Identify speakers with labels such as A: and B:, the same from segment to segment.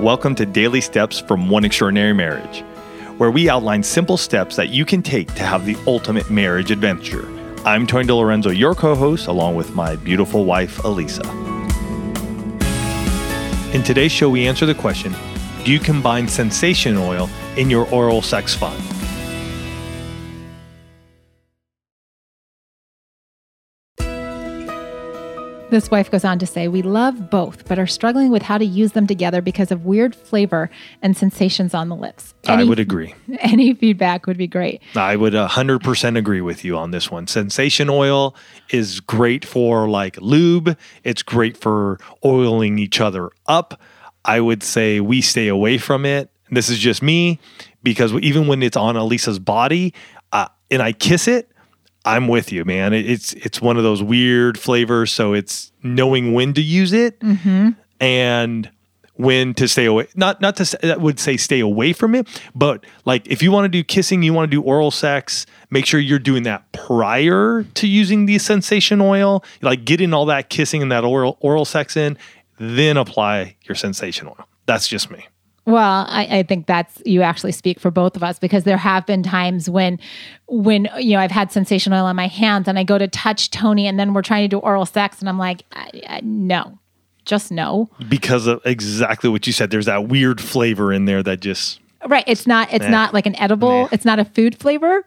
A: Welcome to Daily Steps from One Extraordinary Marriage, where we outline simple steps that you can take to have the ultimate marriage adventure. I'm Tony DiLorenzo, your co host, along with my beautiful wife, Alisa. In today's show, we answer the question Do you combine sensation oil in your oral sex fun?
B: This wife goes on to say, We love both, but are struggling with how to use them together because of weird flavor and sensations on the lips.
A: I would agree.
B: Any feedback would be great.
A: I would 100% agree with you on this one. Sensation oil is great for like lube, it's great for oiling each other up. I would say we stay away from it. This is just me because even when it's on Alisa's body uh, and I kiss it, I'm with you, man. It's it's one of those weird flavors, so it's knowing when to use it mm-hmm. and when to stay away. Not not to say, I would say stay away from it, but like if you want to do kissing, you want to do oral sex, make sure you're doing that prior to using the sensation oil. Like getting all that kissing and that oral oral sex in, then apply your sensation oil. That's just me.
B: Well, I, I think that's you actually speak for both of us because there have been times when, when you know, I've had sensation oil on my hands and I go to touch Tony and then we're trying to do oral sex and I'm like, I, I, no, just no.
A: Because of exactly what you said. There's that weird flavor in there that just
B: Right. It's not. It's
A: Nah.
B: not like an edible.
A: Nah.
B: It's not a food flavor,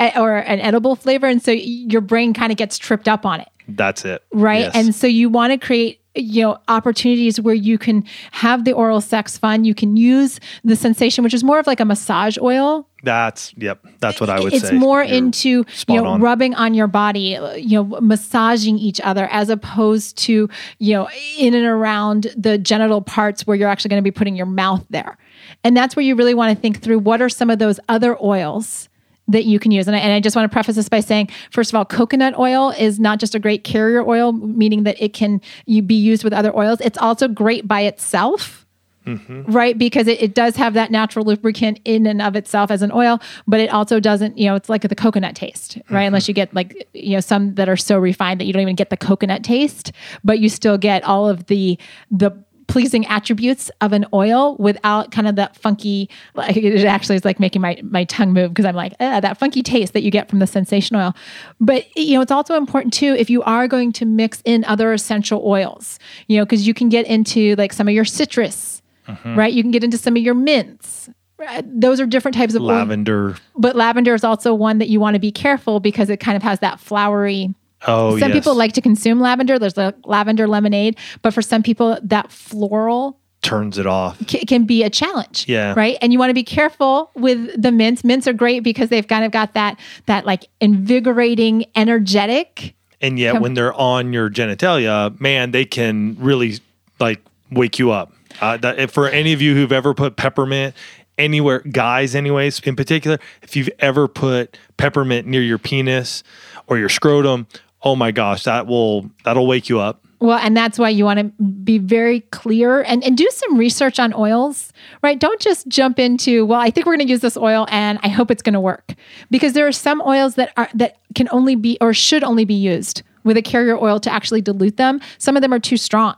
B: eh, or an edible flavor, and so your brain kind of gets tripped up on it.
A: that's it.
B: Right.
A: Yes.
B: And so you want to create you know opportunities where you can have the oral sex fun you can use the sensation which is more of like a massage oil
A: that's yep. That's what I would
B: it's
A: say.
B: It's more
A: You're
B: into you know
A: on.
B: rubbing on your body you know massaging each other as opposed to you know in and around the genital parts where you're actually going to be putting your mouth there and that's where you really want to think through what are some of those other oils that you can use. And I, and I just want to preface this by saying first of all coconut oil is not just a great carrier oil meaning that it can you be used with other oils. It's also great by itself mm-hmm. right? Because it, it does have that natural lubricant in and of itself as an oil but it also doesn't you know it's like the coconut taste right? Mm-hmm. Unless you get like you know some that are so refined that you don't even get the coconut taste but you still get all of the the pleasing attributes of an oil without kind of that funky like it actually is like making my my tongue move because i'm like "Ah, that funky taste that you get from the sensation oil but you know it's also important too if you are going to mix in other essential oils you know because you can get into like some of your citrus right? You can get into some of your mints. Right? Those are different types of oil.
A: lavender.
B: But lavender is also one that you want to be careful because it kind of has that flowery.
A: Oh,
B: some
A: yes.
B: people like to consume lavender. There's a lavender lemonade, but for some people, that floral
A: turns it off.
B: ca- can be a challenge.
A: Yeah.
B: Right. And you want to be careful with the mints. Mints are great because they've kind of got that that like invigorating, energetic.
A: And yet, when they're on your genitalia, man, they can really like wake you up. Uh, that, if for any of you who've ever put peppermint anywhere, guys, anyways, in particular, if you've ever put peppermint near your penis or your scrotum, oh my gosh, that will that'll wake you up.
B: Well, and that's why you want to be very clear and, and do some research on oils, right? Don't just jump into, well, I think we're going to use this oil and I hope it's going to work. Because there are some oils that are that can only be or should only be used with a carrier oil to actually dilute them. Some of them are too strong,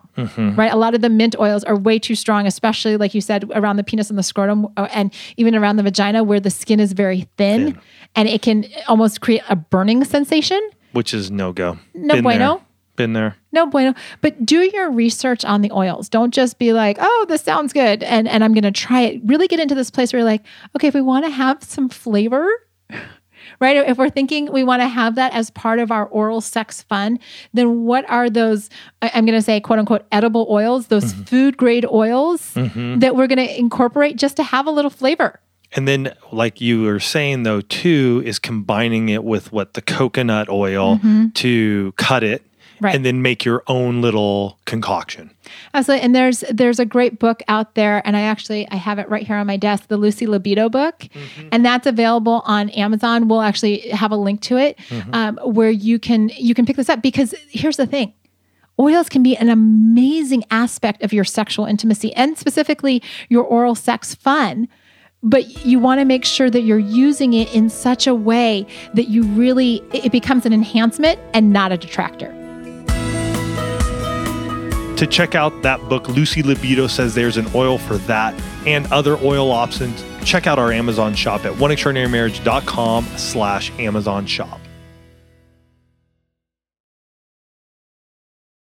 B: right? A lot of the mint oils are way too strong, especially like you said around the penis and the scrotum uh, and even around the vagina where the skin is very thin,
A: Thin.
B: and it can almost create a burning sensation.
A: Which is no go.
B: No
A: Been
B: bueno.
A: There. Been there.
B: No bueno. But do your research on the oils. Don't just be like, oh, this sounds good. And and I'm gonna try it. Really get into this place where you're like, okay, if we want to have some flavor, right? If we're thinking we want to have that as part of our oral sex fun, then what are those, I'm gonna say quote unquote edible oils, those mm-hmm. food grade oils mm-hmm. that we're gonna incorporate just to have a little flavor.
A: And then, like you were saying, though, too, is combining it with what the coconut oil to cut it
B: Mm-hmm. Right.
A: and then make your own little concoction.
B: Absolutely. And there's there's a great book out there, and I actually I have it right here on my desk, the Lucy Libido book, and that's available on Amazon. We'll actually have a link to it um, where you can you can pick this up because here's the thing. Oils can be an amazing aspect of your sexual intimacy and specifically your oral sex fun. But you want to make sure that you're using it in such a way that you really, it becomes an enhancement and not a detractor.
A: to check out that book, Lucy Libido says there's an oil for that and other oil options, check out our Amazon shop at oneextraordinarymarriage.com slash Amazon shop.